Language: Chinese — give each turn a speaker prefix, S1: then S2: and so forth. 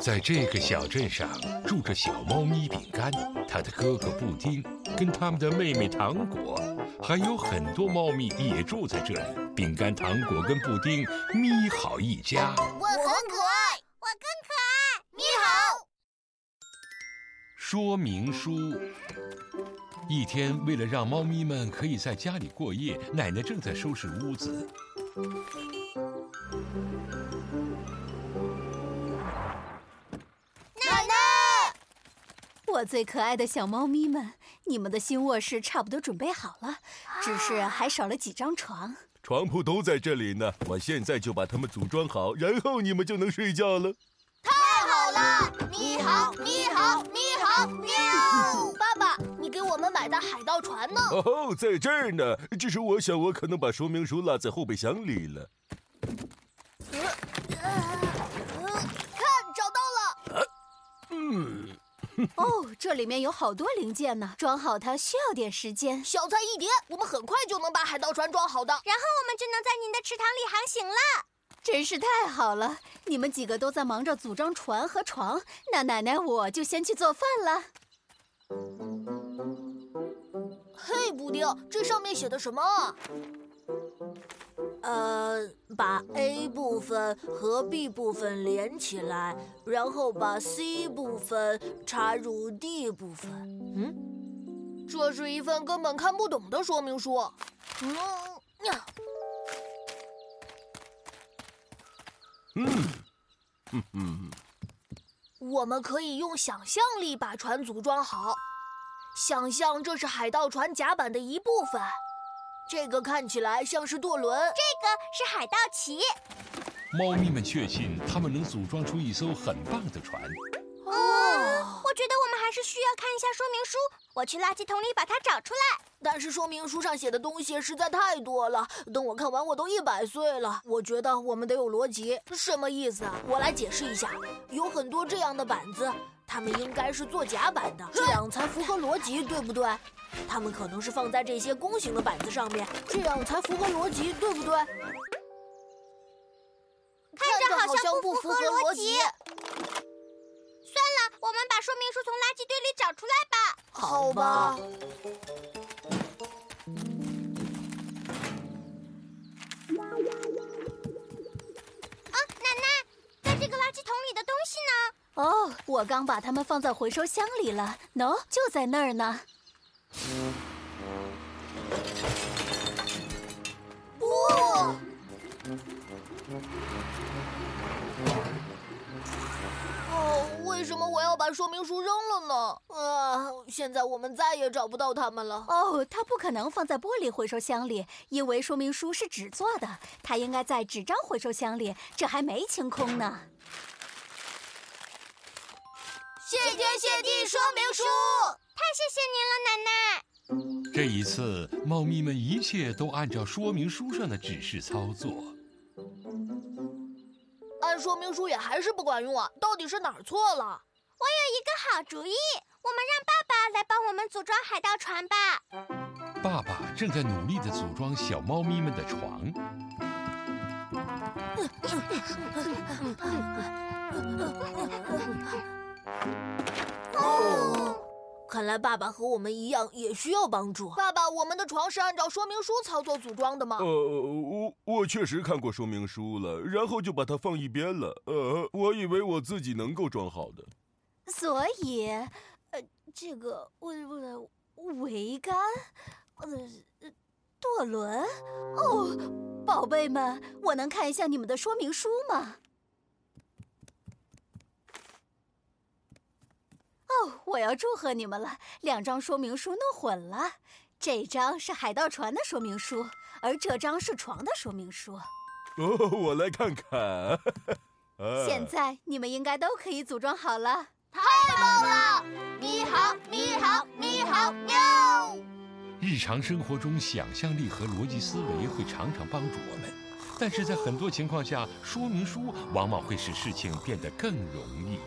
S1: 在这个小镇上住着小猫咪饼干，它的哥哥布丁，跟他们的妹妹糖果，还有很多猫咪也住在这里。饼干、糖果跟布丁咪好一家。
S2: 我很可爱，
S3: 我更可爱。
S2: 你好。
S1: 说明书。一天，为了让猫咪们可以在家里过夜，奶奶正在收拾屋子。
S4: 我最可爱的小猫咪们，你们的新卧室差不多准备好了，只是还少了几张床。
S5: 床铺都在这里呢，我现在就把它们组装好，然后你们就能睡觉了。
S2: 太好了！你好，你好，你好，喵！
S3: 爸爸，你给我们买的海盗船呢？
S5: 哦，在这儿呢。只是我想，我可能把说明书落在后备箱里了。
S4: 这里面有好多零件呢，装好它需要点时间。
S3: 小菜一碟，我们很快就能把海盗船装好的，
S2: 然后我们就能在您的池塘里航行了。
S4: 真是太好了！你们几个都在忙着组装船和床，那奶奶我就先去做饭了。
S3: 嘿，布丁，这上面写的什么？呃，把 A 部分和 B 部分连起来，然后把 C 部分插入 D 部分。嗯，这是一份根本看不懂的说明书。嗯呀。嗯，嗯嗯，我们可以用想象力把船组装好。想象这是海盗船甲板的一部分，这个看起来像是舵轮，这
S2: 个是海盗旗。
S1: 猫咪们确信他们能组装出一艘很棒的船。
S2: 哦，我觉得我们还是需要看一下说明书。我去垃圾桶里把它找出来。
S3: 但是说明书上写的东西实在太多了，等我看完我都一百岁了。我觉得我们得有逻辑，什么意思啊？我来解释一下，有很多这样的板子，它们应该是做甲板的，这样才符合逻辑，对不对？它们可能是放在这些弓形的板子上面，这样才符合逻辑，对不对？
S2: 看着好像不符合逻辑。算了，我们把说明书从垃圾堆里找出来吧。
S3: 好吧。
S2: 啊，奶奶，在这个垃圾桶里的东西呢？
S4: 哦，我刚把它们放在回收箱里了。喏，就在那儿呢。
S3: 不。为什么我要把说明书扔了呢？啊，现在我们再也找不到它们了。哦，
S4: 它不可能放在玻璃回收箱里，因为说明书是纸做的，它应该在纸张回收箱里。这还没清空呢。
S2: 谢天谢地说明书，太谢谢您了，奶
S1: 奶。这一次，猫咪们一切都按照说明书上的指示操作。
S3: 按说明书也还是不管用啊！到底是哪儿错了？
S2: 我有一个好主意，我们让爸爸来帮我们组装海盗船吧。
S1: 爸爸正在努力的组装小猫咪们的床。
S3: 看来爸爸和我们一样也需要帮助。爸爸，我们的床是按照说明书操作组装的吗？
S5: 呃，我我确实看过说明书了，然后就把它放一边了。呃，我以为我自己能够装好的。
S4: 所以，呃，这个我我桅杆，呃，舵轮。哦，宝贝们，我能看一下你们的说明书吗？哦，我要祝贺你们了！两张说明书弄混了，这张是海盗船的说明书，而这张是床的说明书。
S5: 哦，我来看看。
S4: 现在你们应该都可以组装好了。
S2: 太棒了！你好，你好，你好，喵！
S1: 日常生活中，想象力和逻辑思维会常常帮助我们，但是在很多情况下，说明书往往会使事情变得更容易。